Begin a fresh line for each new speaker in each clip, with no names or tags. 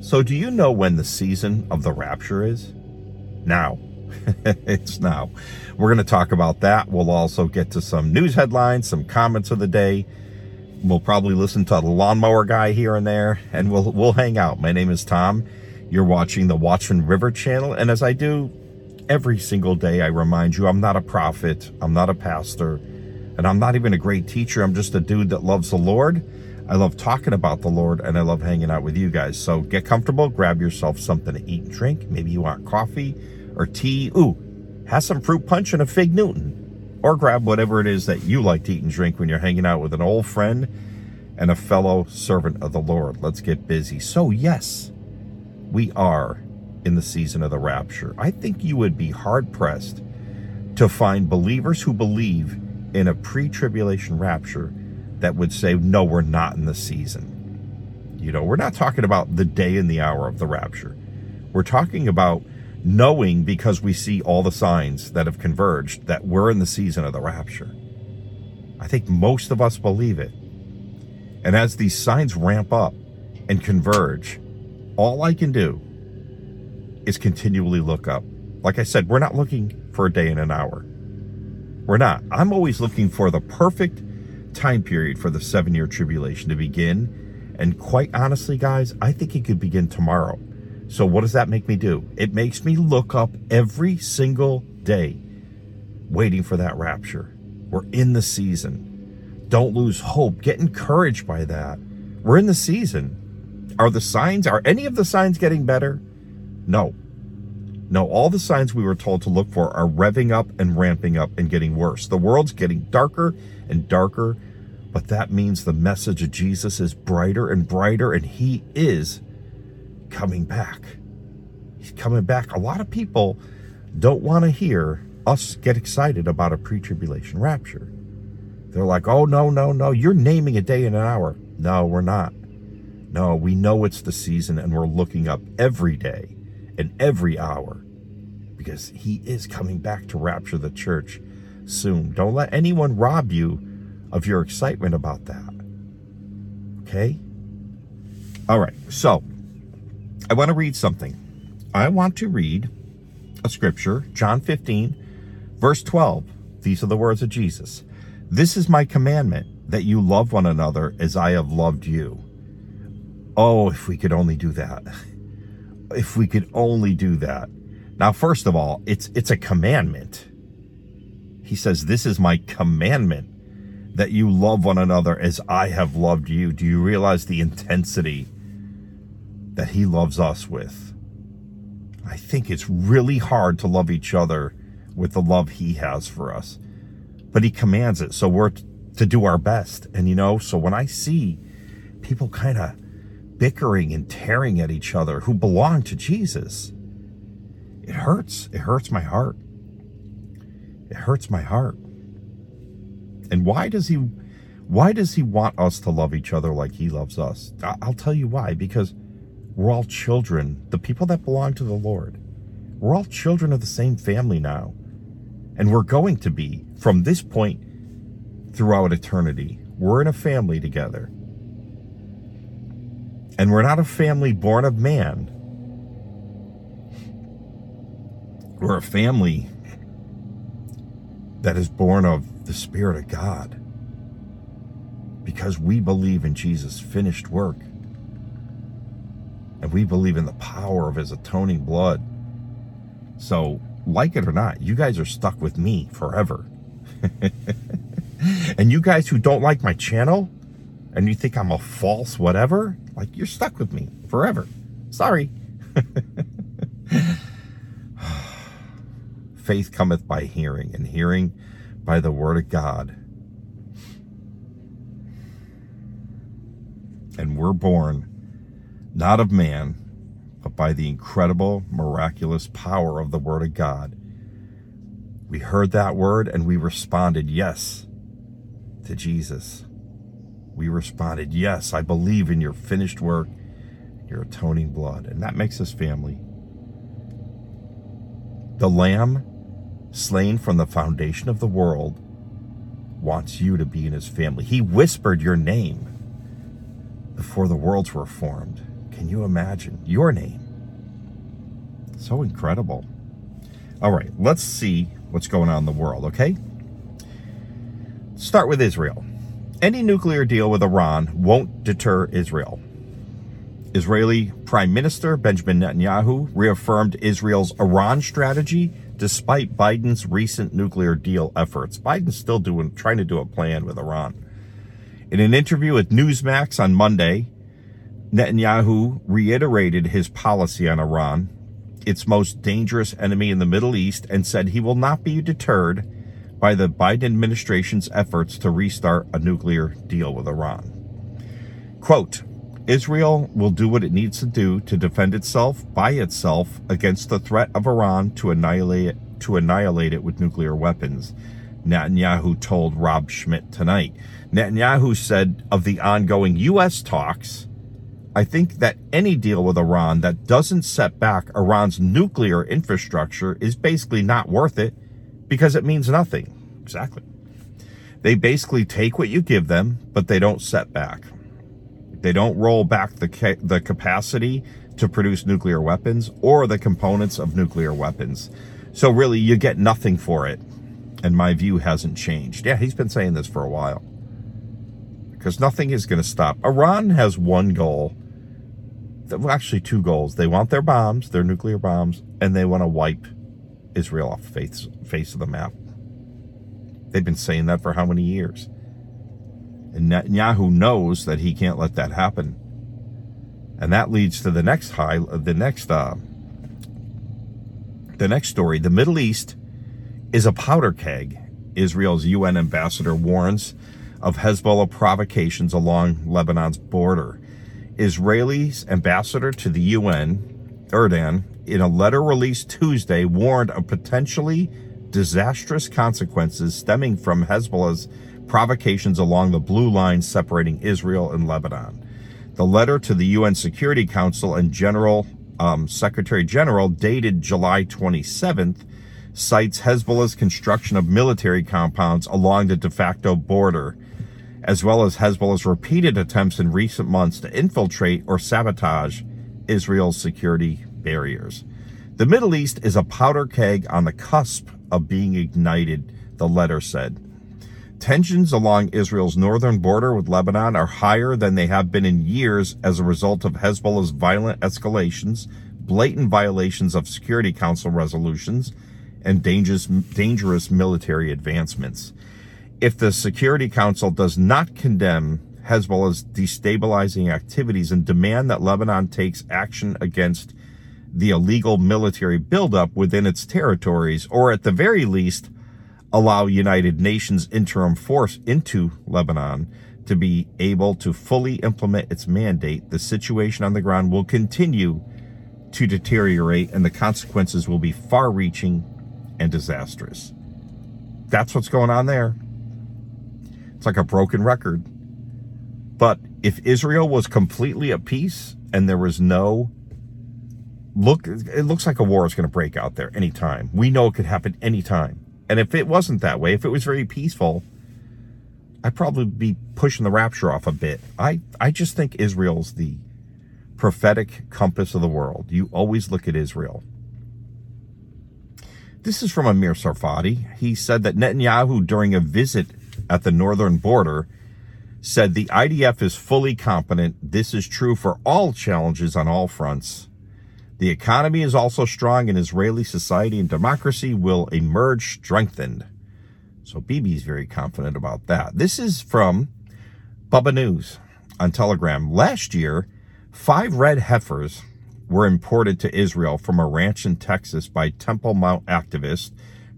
So, do you know when the season of the rapture is? Now. it's now. We're going to talk about that. We'll also get to some news headlines, some comments of the day. We'll probably listen to the lawnmower guy here and there, and we'll we'll hang out. My name is Tom. You're watching the Watchman River channel, and as I do every single day, I remind you I'm not a prophet, I'm not a pastor, and I'm not even a great teacher. I'm just a dude that loves the Lord I love talking about the Lord and I love hanging out with you guys. So get comfortable, grab yourself something to eat and drink. Maybe you want coffee or tea. Ooh, have some fruit punch and a fig Newton. Or grab whatever it is that you like to eat and drink when you're hanging out with an old friend and a fellow servant of the Lord. Let's get busy. So, yes, we are in the season of the rapture. I think you would be hard pressed to find believers who believe in a pre tribulation rapture that would say, no, we're not in the season. You know, we're not talking about the day and the hour of the rapture. We're talking about knowing because we see all the signs that have converged that we're in the season of the rapture. I think most of us believe it. And as these signs ramp up and converge, all I can do is continually look up. Like I said, we're not looking for a day and an hour. We're not. I'm always looking for the perfect time period for the seven year tribulation to begin. And quite honestly, guys, I think it could begin tomorrow. So, what does that make me do? It makes me look up every single day, waiting for that rapture. We're in the season. Don't lose hope. Get encouraged by that. We're in the season. Are the signs, are any of the signs getting better? No. No, all the signs we were told to look for are revving up and ramping up and getting worse. The world's getting darker and darker, but that means the message of Jesus is brighter and brighter, and he is coming back. He's coming back. A lot of people don't want to hear us get excited about a pre tribulation rapture. They're like, oh, no, no, no, you're naming a day and an hour. No, we're not. No, we know it's the season, and we're looking up every day and every hour because he is coming back to rapture the church soon. Don't let anyone rob you of your excitement about that. Okay? All right. So, I want to read something. I want to read a scripture, John 15, verse 12. These are the words of Jesus. This is my commandment that you love one another as I have loved you. Oh, if we could only do that. If we could only do that. Now, first of all, it's it's a commandment. He says, This is my commandment that you love one another as I have loved you. Do you realize the intensity that he loves us with? I think it's really hard to love each other with the love he has for us. But he commands it, so we're to do our best. And you know, so when I see people kind of bickering and tearing at each other who belong to Jesus, it hurts. It hurts my heart. It hurts my heart. And why does he why does he want us to love each other like he loves us? I'll tell you why because we're all children, the people that belong to the Lord. We're all children of the same family now. And we're going to be from this point throughout eternity. We're in a family together. And we're not a family born of man. We're a family that is born of the Spirit of God because we believe in Jesus' finished work and we believe in the power of his atoning blood. So, like it or not, you guys are stuck with me forever. and you guys who don't like my channel and you think I'm a false whatever, like you're stuck with me forever. Sorry. faith cometh by hearing, and hearing by the word of God. And we're born not of man, but by the incredible, miraculous power of the word of God. We heard that word and we responded yes to Jesus. We responded, Yes, I believe in your finished work, your atoning blood. And that makes us family. The Lamb slain from the foundation of the world, wants you to be in his family. He whispered your name before the worlds were formed. Can you imagine? Your name. So incredible. All right, let's see what's going on in the world, okay? Start with Israel. Any nuclear deal with Iran won't deter Israel. Israeli Prime Minister Benjamin Netanyahu reaffirmed Israel's Iran strategy despite Biden's recent nuclear deal efforts. Biden's still doing trying to do a plan with Iran. In an interview with Newsmax on Monday, Netanyahu reiterated his policy on Iran, its most dangerous enemy in the Middle East, and said he will not be deterred by the Biden administration's efforts to restart a nuclear deal with Iran. Quote, Israel will do what it needs to do to defend itself by itself against the threat of Iran to annihilate it, to annihilate it with nuclear weapons. Netanyahu told Rob Schmitt tonight. Netanyahu said of the ongoing U.S. talks, I think that any deal with Iran that doesn't set back Iran's nuclear infrastructure is basically not worth it because it means nothing. Exactly. They basically take what you give them, but they don't set back. They don't roll back the, ca- the capacity to produce nuclear weapons or the components of nuclear weapons. So really, you get nothing for it. And my view hasn't changed. Yeah, he's been saying this for a while. Because nothing is going to stop. Iran has one goal. Well, actually, two goals. They want their bombs, their nuclear bombs, and they want to wipe Israel off the face, face of the map. They've been saying that for how many years? And Netanyahu knows that he can't let that happen. And that leads to the next high, the next, uh, the next story. The Middle East is a powder keg. Israel's UN ambassador warns of Hezbollah provocations along Lebanon's border. Israel's ambassador to the UN, Erdan, in a letter released Tuesday, warned of potentially disastrous consequences stemming from Hezbollah's provocations along the blue line separating Israel and Lebanon. The letter to the UN Security Council and General um, Secretary General, dated July 27th, cites Hezbollah's construction of military compounds along the de facto border, as well as Hezbollah's repeated attempts in recent months to infiltrate or sabotage Israel's security barriers. The Middle East is a powder keg on the cusp of being ignited, the letter said. Tensions along Israel's northern border with Lebanon are higher than they have been in years as a result of Hezbollah's violent escalations, blatant violations of Security Council resolutions, and dangerous, dangerous military advancements. If the Security Council does not condemn Hezbollah's destabilizing activities and demand that Lebanon takes action against the illegal military buildup within its territories, or at the very least, allow United Nations interim force into Lebanon to be able to fully implement its mandate, the situation on the ground will continue to deteriorate and the consequences will be far reaching and disastrous. That's what's going on there. It's like a broken record. But if Israel was completely at peace and there was no look, it looks like a war is going to break out there anytime. We know it could happen anytime. And if it wasn't that way, if it was very peaceful, I'd probably be pushing the rapture off a bit. I, I just think Israel's the prophetic compass of the world. You always look at Israel. This is from Amir Tsarfati He said that Netanyahu, during a visit at the northern border, said the IDF is fully competent. This is true for all challenges on all fronts. The economy is also strong and Israeli society and democracy will emerge strengthened. So Bibi's very confident about that. This is from Bubba News on Telegram. Last year, five red heifers were imported to Israel from a ranch in Texas by Temple Mount activists,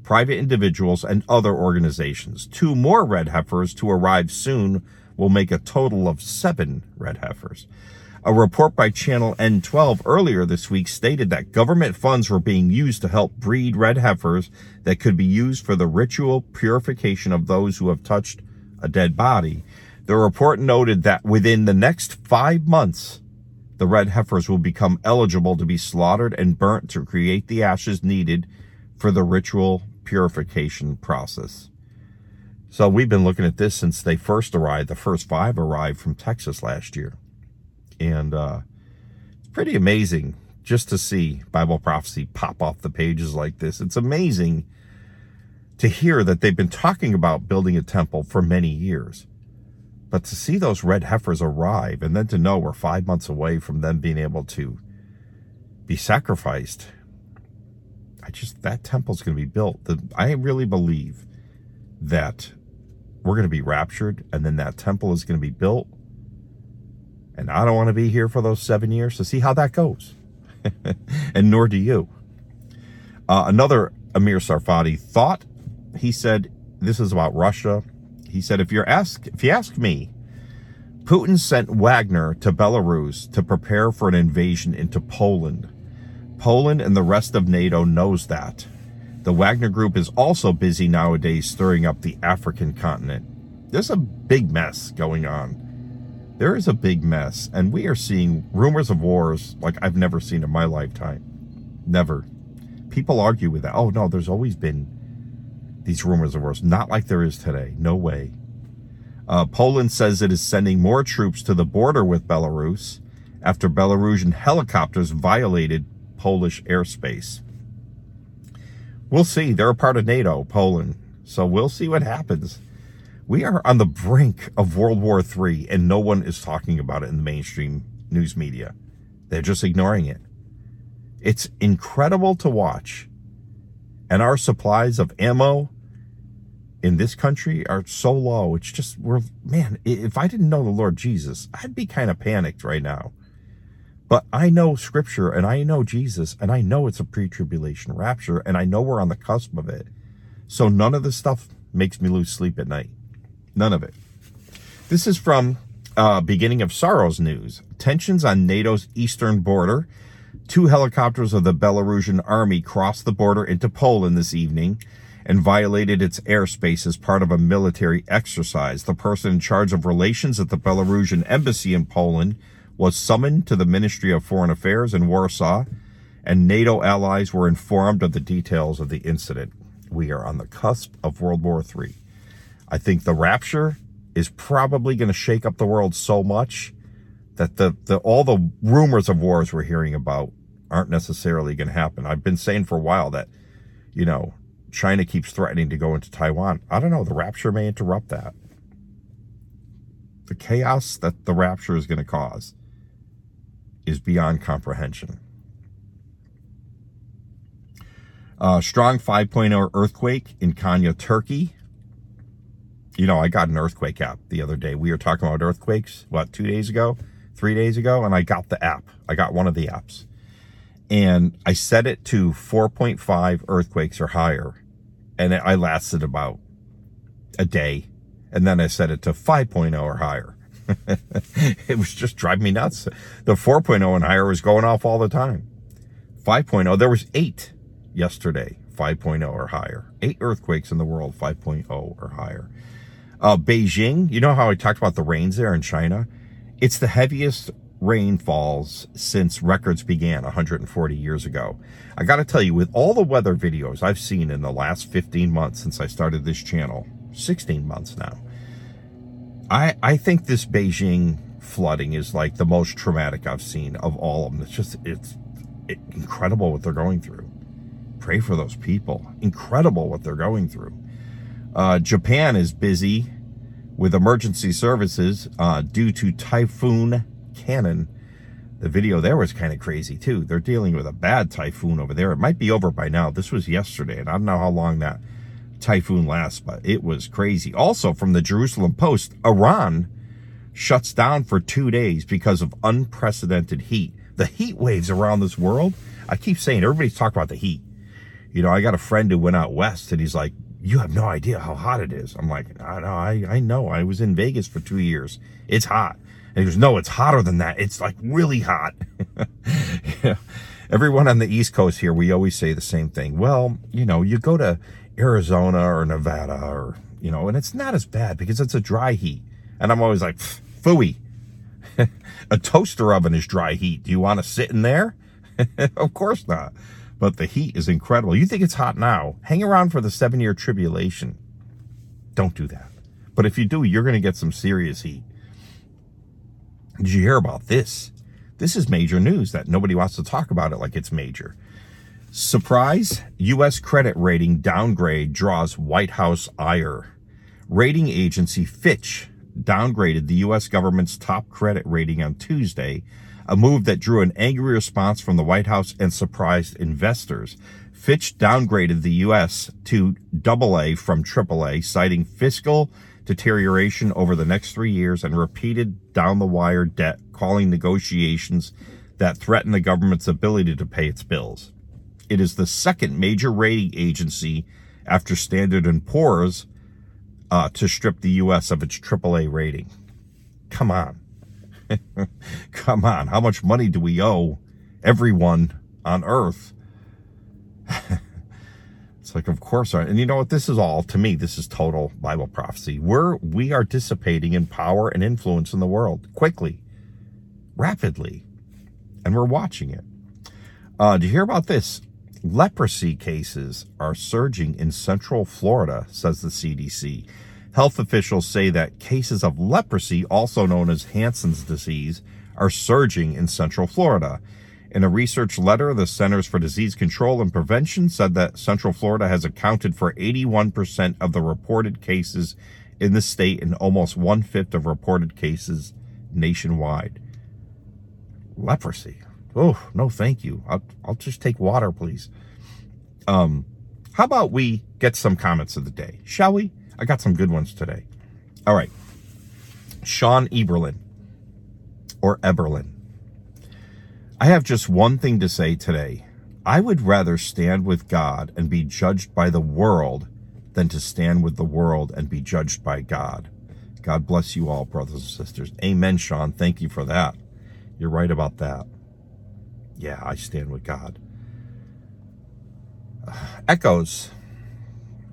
private individuals, and other organizations. Two more red heifers to arrive soon will make a total of seven red heifers. A report by Channel N12 earlier this week stated that government funds were being used to help breed red heifers that could be used for the ritual purification of those who have touched a dead body. The report noted that within the next five months, the red heifers will become eligible to be slaughtered and burnt to create the ashes needed for the ritual purification process. So we've been looking at this since they first arrived. The first five arrived from Texas last year. And uh, It's pretty amazing just to see Bible prophecy pop off the pages like this. It's amazing to hear that they've been talking about building a temple for many years. But to see those red heifers arrive and then to know we're five months away from them being able to be sacrificed, I just, that temple's going to be built. The, I really believe that we're going to be raptured and then that temple is going to be built. And I don't want to be here for those seven years to see how that goes. and nor do you. Uh, another Amir Tsarfati thought, he said, this is about Russia. He said, if you're ask, if you ask me, Putin sent Wagner to Belarus to prepare for an invasion into Poland. Poland and the rest of NATO knows that. The Wagner Group is also busy nowadays stirring up the African continent. There's a big mess going on. There is a big mess, and we are seeing rumors of wars like I've never seen in my lifetime. Never. People argue with that. Oh, no, there's always been these rumors of wars. Not like there is today. No way. Uh, Poland says it is sending more troops to the border with Belarus after Belarusian helicopters violated Polish airspace. We'll see. They're a part of NATO, Poland. So we'll see what happens. We are on the brink of World War III, and no one is talking about it in the mainstream news media. They're just ignoring it. It's incredible to watch. And our supplies of ammo in this country are so low. It's just, we're, man, if I didn't know the Lord Jesus, I'd be kind of panicked right now. But I know scripture and I know Jesus and I know it's a pre-tribulation rapture and I know we're on the cusp of it. So none of this stuff makes me lose sleep at night. None of it. This is from uh, beginning of sorrows news. Tensions on NATO's eastern border. Two helicopters of the Belarusian army crossed the border into Poland this evening and violated its airspace as part of a military exercise. The person in charge of relations at the Belarusian embassy in Poland was summoned to the Ministry of Foreign Affairs in Warsaw, and NATO allies were informed of the details of the incident. We are on the cusp of World War III. I think the rapture is probably going to shake up the world so much that the, the all the rumors of wars we're hearing about aren't necessarily going to happen. I've been saying for a while that, you know, China keeps threatening to go into Taiwan. I don't know. The rapture may interrupt that. The chaos that the rapture is going to cause is beyond comprehension. Uh, strong 5.0 earthquake in Konya, Turkey. You know, I got an earthquake app the other day. We were talking about earthquakes, what, two days ago, three days ago, and I got the app. I got one of the apps. And I set it to 4.5 earthquakes or higher. And I lasted about a day. And then I set it to 5.0 or higher. it was just driving me nuts. The 4.0 and higher was going off all the time. 5.0, there was eight yesterday, 5.0 or higher. Eight earthquakes in the world, 5.0 or higher. Uh, Beijing, you know how I talked about the rains there in China? It's the heaviest rainfalls since records began 140 years ago. I got to tell you, with all the weather videos I've seen in the last 15 months since I started this channel, 16 months now, I, I think this Beijing flooding is like the most traumatic I've seen of all of them. It's just, it's it, incredible what they're going through. Pray for those people. Incredible what they're going through. Uh, Japan is busy with emergency services uh, due to Typhoon Khanun. The video there was kind of crazy too. They're dealing with a bad typhoon over there. It might be over by now. This was yesterday, and I don't know how long that typhoon lasts, but it was crazy. Also, from the Jerusalem Post, Iran shuts down for two days because of unprecedented heat. The heat waves around this world, I keep saying, everybody's talking about the heat. You know, I got a friend who went out west and he's like, you have no idea how hot it is. I'm like, I know, I, I know. I was in Vegas for two years. It's hot. And he goes, no, it's hotter than that. It's like really hot. yeah. Everyone on the East Coast here, we always say the same thing. Well, you know, you go to Arizona or Nevada or, you know, and it's not as bad because it's a dry heat. And I'm always like, fooey. a toaster oven is dry heat. Do you want to sit in there? of course not. But the heat is incredible. You think it's hot now. Hang around for the seven year tribulation. Don't do that. But if you do, you're going to get some serious heat. Did you hear about this? This is major news that nobody wants to talk about it like it's major. Surprise, U.S. credit rating downgrade draws White House ire. Rating agency Fitch downgraded the U.S. government's top credit rating on Tuesday, a move that drew an angry response from the White House and surprised investors. Fitch downgraded the U.S. to AA from AAA, citing fiscal deterioration over the next three years and repeated down the wire debt, calling negotiations that threaten the government's ability to pay its bills. It is the second major rating agency after Standard & Poor's uh, to strip the U.S. of its AAA rating. Come on. Come on. How much money do we owe everyone on earth? it's like, of course. And you know what? This is all, to me, this is total Bible prophecy. We're, we are dissipating in power and influence in the world quickly, rapidly, and we're watching it. Uh, do you hear about this? Leprosy cases are surging in central Florida, says the CDC. Health officials say that cases of leprosy, also known as Hansen's disease, are surging in central Florida. In a research letter, the Centers for Disease Control and Prevention said that Central Florida has accounted for 81% of the reported cases in the state and almost one fifth of reported cases nationwide. Leprosy. Oh, no, thank you. I'll, I'll just take water, please. Um, how about we get some comments of the day, shall we? I got some good ones today. All right. Sean Eberlin or Eberlin. I have just one thing to say today. I would rather stand with God and be judged by the world than to stand with the world and be judged by God. God bless you all, brothers and sisters. Amen, Sean. Thank you for that. You're right about that. Yeah, I stand with God. Echoes.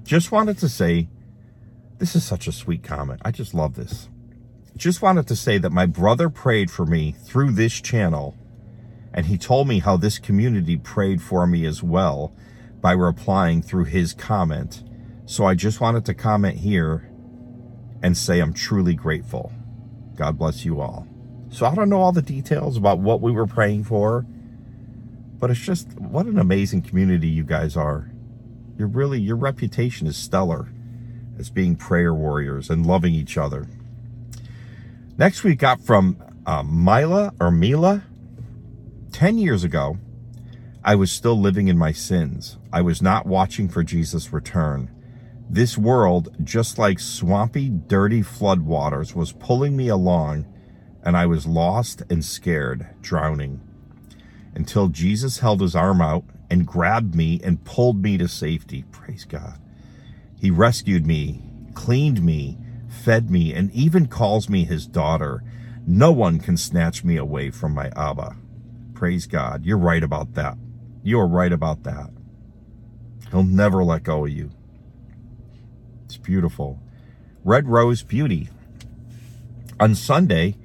Just wanted to say this is such a sweet comment. I just love this. Just wanted to say that my brother prayed for me through this channel, and he told me how this community prayed for me as well by replying through his comment. So I just wanted to comment here and say I'm truly grateful. God bless you all. So I don't know all the details about what we were praying for, but it's just what an amazing community you guys are. You're really, your reputation is stellar as being prayer warriors and loving each other. Next, we got from uh, Mila or Mila. 10 years ago, I was still living in my sins. I was not watching for Jesus' return. This world, just like swampy, dirty floodwaters, was pulling me along, and I was lost and scared, drowning. Until Jesus held his arm out and grabbed me and pulled me to safety. Praise God. He rescued me, cleaned me, fed me, and even calls me his daughter. No one can snatch me away from my Abba. Praise God. You're right about that. You're right about that. He'll never let go of you. It's beautiful. Red Rose Beauty. On Sunday,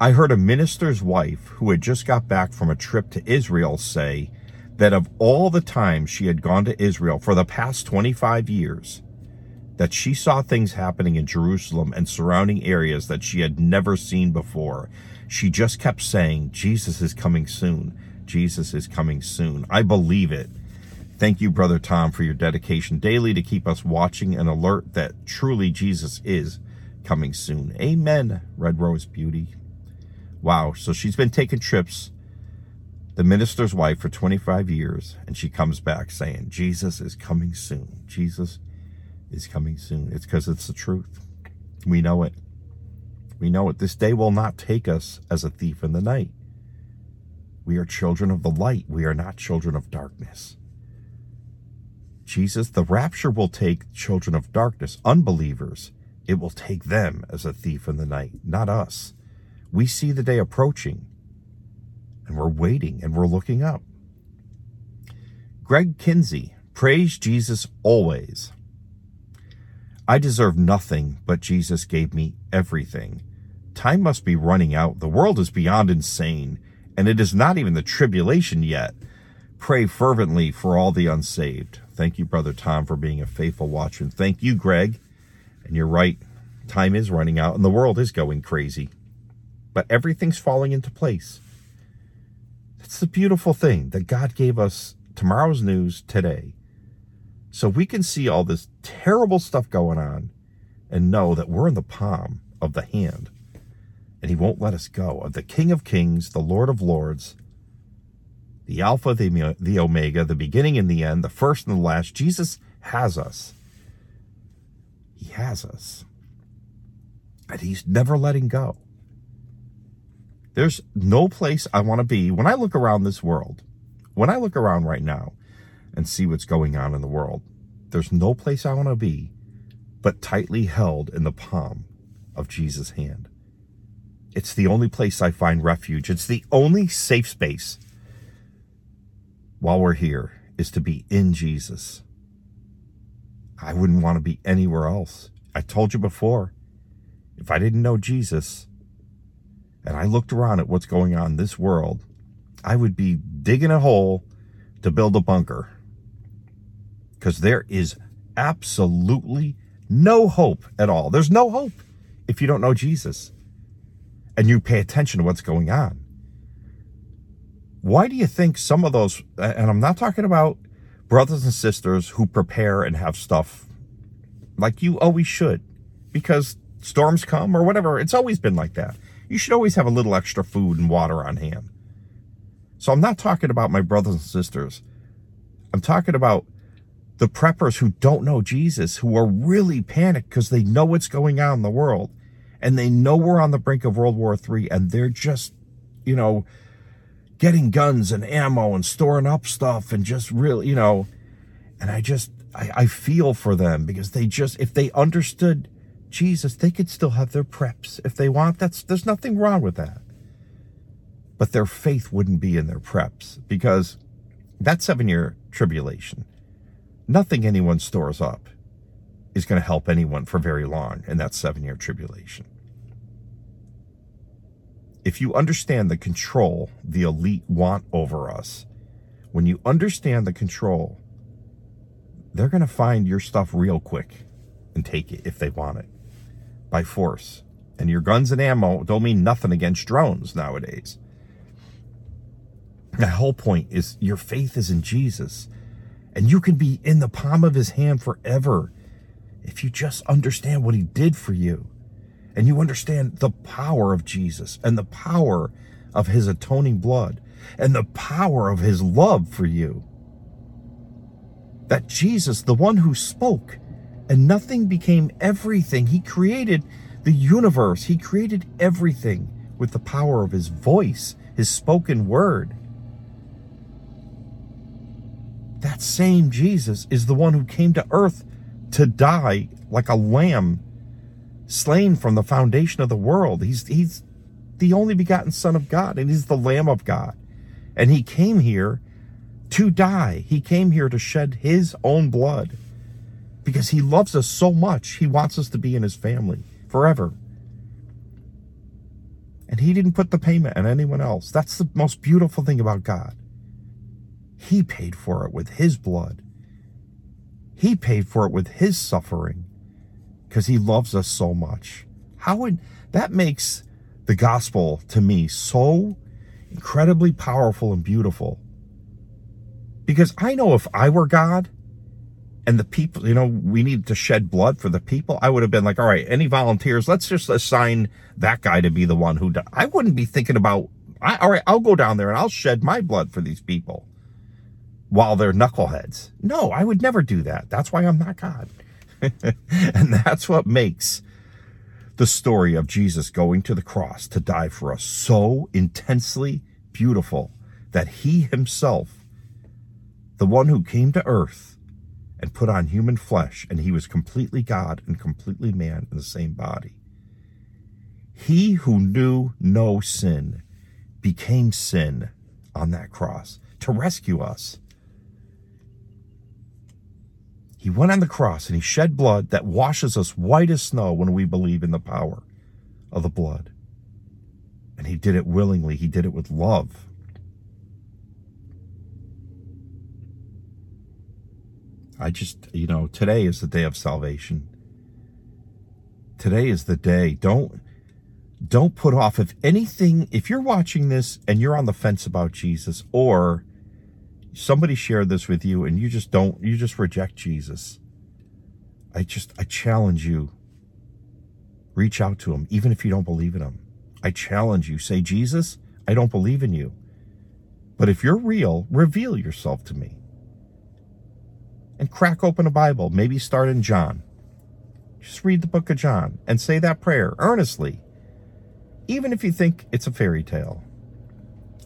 I heard a minister's wife who had just got back from a trip to Israel say, that of all the times she had gone to Israel for the past 25 years, that she saw things happening in Jerusalem and surrounding areas that she had never seen before. She just kept saying, Jesus is coming soon. Jesus is coming soon. I believe it. Thank you, Brother Tom, for your dedication daily to keep us watching and alert that truly Jesus is coming soon. Amen, Red Rose Beauty. Wow, so she's been taking trips the minister's wife for 25 years, and she comes back saying, Jesus is coming soon. Jesus is coming soon. It's because it's the truth. We know it. We know it. This day will not take us as a thief in the night. We are children of the light. We are not children of darkness. Jesus, the rapture will take children of darkness, unbelievers. It will take them as a thief in the night, not us. We see the day approaching and we're waiting and we're looking up. Greg Kinsey, praise Jesus always. I deserve nothing, but Jesus gave me everything. Time must be running out. The world is beyond insane, and it is not even the tribulation yet. Pray fervently for all the unsaved. Thank you, Brother Tom, for being a faithful watcher. And thank you, Greg. And you're right. Time is running out, and the world is going crazy. But everything's falling into place. It's the beautiful thing that God gave us tomorrow's news today. So we can see all this terrible stuff going on and know that we're in the palm of the hand. And he won't let us go. Of the King of Kings, the Lord of Lords, the Alpha, the, the Omega, the beginning and the end, the first and the last. Jesus has us. He has us. And he's never letting go. There's no place I want to be. When I look around this world, when I look around right now and see what's going on in the world, there's no place I want to be but tightly held in the palm of Jesus' hand. It's the only place I find refuge. It's the only safe space while we're here is to be in Jesus. I wouldn't want to be anywhere else. I told you before, if I didn't know Jesus and I looked around at what's going on in this world, I would be digging a hole to build a bunker. Because there is absolutely no hope at all. There's no hope if you don't know Jesus and you pay attention to what's going on. Why do you think some of those, and I'm not talking about brothers and sisters who prepare and have stuff like you always should, because storms come or whatever. It's always been like that. You should always have a little extra food and water on hand. So I'm not talking about my brothers and sisters. I'm talking about the preppers who don't know Jesus, who are really panicked because they know what's going on in the world and they know we're on the brink of World War III and they're just, you know, getting guns and ammo and storing up stuff and just really, you know, and I just, I, I feel for them because they just, if they understood Jesus, they could still have their preps if they want. That's, there's nothing wrong with that. But their faith wouldn't be in their preps because that seven year tribulation, nothing anyone stores up is going to help anyone for very long in that seven year tribulation if you understand the control the elite want over us, when you understand the control, they're going to find your stuff real quick and take it if they want it by force. And your guns and ammo don't mean nothing against drones nowadays. The whole point is your faith is in Jesus. And you can be in the palm of his hand forever if you just understand what he did for you and you understand the power of Jesus and the power of his atoning blood and the power of his love for you. That Jesus, the one who spoke and nothing became everything, he created the universe, he created everything with the power of his voice, his spoken word. That same Jesus is the one who came to earth to die like a lamb slain from the foundation of the world. He's, he's the only begotten Son of God, and he's the Lamb of God. And he came here to die. He came here to shed his own blood because he loves us so much. He wants us to be in his family forever. And he didn't put the payment on anyone else. That's the most beautiful thing about God. He paid for it with his blood. He paid for it with his suffering because he loves us so much. How would that makes the gospel to me so incredibly powerful and beautiful? Because I know if I were God and the people, you know, we need to shed blood for the people, I would have been like, all right, any volunteers, let's just assign that guy to be the one who died. I wouldn't be thinking about, I, all right, I'll go down there and I'll shed my blood for these people while they're knuckleheads. No, I would never do that. That's why I'm not God. and that's what makes the story of Jesus going to the cross to die for us so intensely beautiful that he himself, the one who came to earth and put on human flesh, and he was completely God and completely man in the same body. He who knew no sin became sin on that cross to rescue us. He went on the cross and he shed blood that washes us white as snow when we believe in the power of the blood. And he did it willingly, he did it with love. I just, you know, today is the day of salvation. Today is the day. Don't don't put off if anything, if you're watching this and you're on the fence about Jesus or somebody shared this with you and you just don't, you just reject Jesus. I just, I challenge you. Reach out to him, even if you don't believe in him. I challenge you. Say, Jesus, I don't believe in you. But if you're real, reveal yourself to me. And crack open a Bible. Maybe start in John. Just read the book of John and say that prayer earnestly, even if you think it's a fairy tale.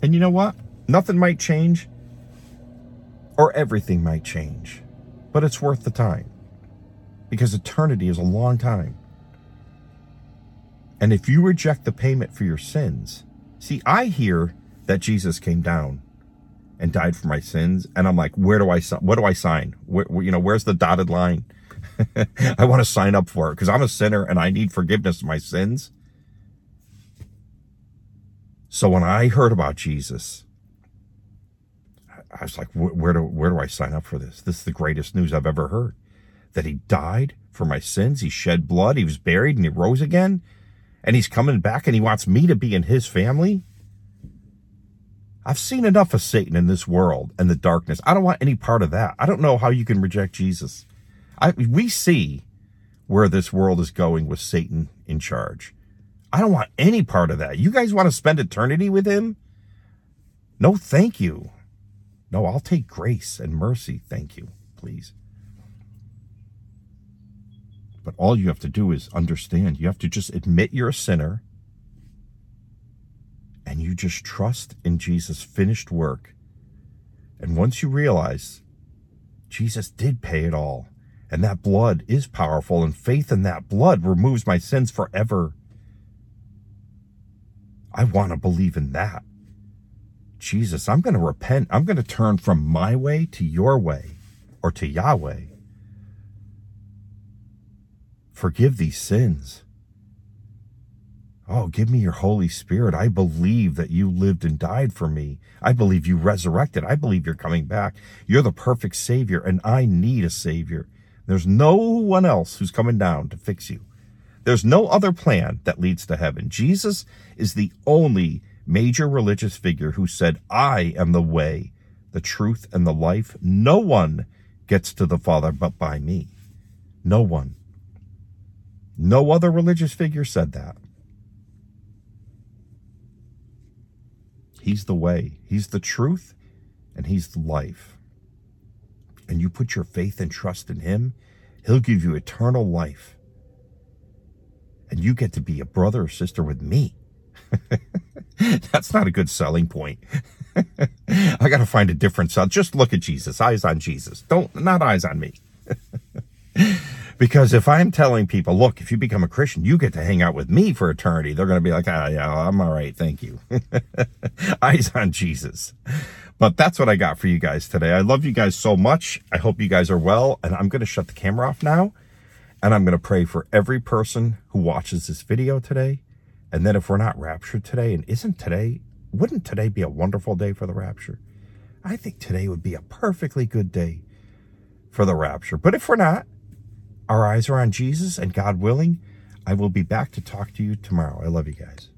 And you know what? Nothing might change, or everything might change, but it's worth the time because eternity is a long time. And if you reject the payment for your sins, see, I hear that Jesus came down and died for my sins, and I'm like, where do I what do I sign? Where, you know, where's the dotted line? I want to sign up for it because I'm a sinner and I need forgiveness of my sins. So when I heard about Jesus, I was like, where do where do I sign up for this? This is the greatest news I've ever heard. That he died for my sins, he shed blood, he was buried, and he rose again, and he's coming back, and he wants me to be in his family. I've seen enough of Satan in this world and the darkness. I don't want any part of that. I don't know how you can reject Jesus. I, we see where this world is going with Satan in charge. I don't want any part of that. You guys want to spend eternity with him? No, thank you. No, I'll take grace and mercy. Thank you, please. But all you have to do is understand. You have to just admit you're a sinner and you just trust in Jesus' finished work. And once you realize Jesus did pay it all, and that blood is powerful, and faith in that blood removes my sins forever. I want to believe in that. Jesus, I'm going to repent. I'm going to turn from my way to your way or to Yahweh. Forgive these sins. Oh, give me your Holy Spirit. I believe that you lived and died for me. I believe you resurrected. I believe you're coming back. You're the perfect Savior, and I need a Savior. There's no one else who's coming down to fix you. There's no other plan that leads to heaven. Jesus is the only major religious figure who said, I am the way, the truth, and the life. No one gets to the Father but by me. No one. No other religious figure said that. He's the way, He's the truth, and He's the life and you put your faith and trust in Him, He'll give you eternal life. And you get to be a brother or sister with me. That's not a good selling point. I got to find a different sell. Just look at Jesus, eyes on Jesus. Don't, not eyes on me. because if I'm telling people, look, if you become a Christian, you get to hang out with me for eternity, they're going to be like, ah, yeah, I'm all right. Thank you. eyes on Jesus. But that's what I got for you guys today. I love you guys so much. I hope you guys are well. And I'm going to shut the camera off now. And I'm going to pray for every person who watches this video today. And then if we're not raptured today, and isn't today, wouldn't today be a wonderful day for the rapture? I think today would be a perfectly good day for the rapture. But if we're not, our eyes are on Jesus and God willing, I will be back to talk to you tomorrow. I love you guys.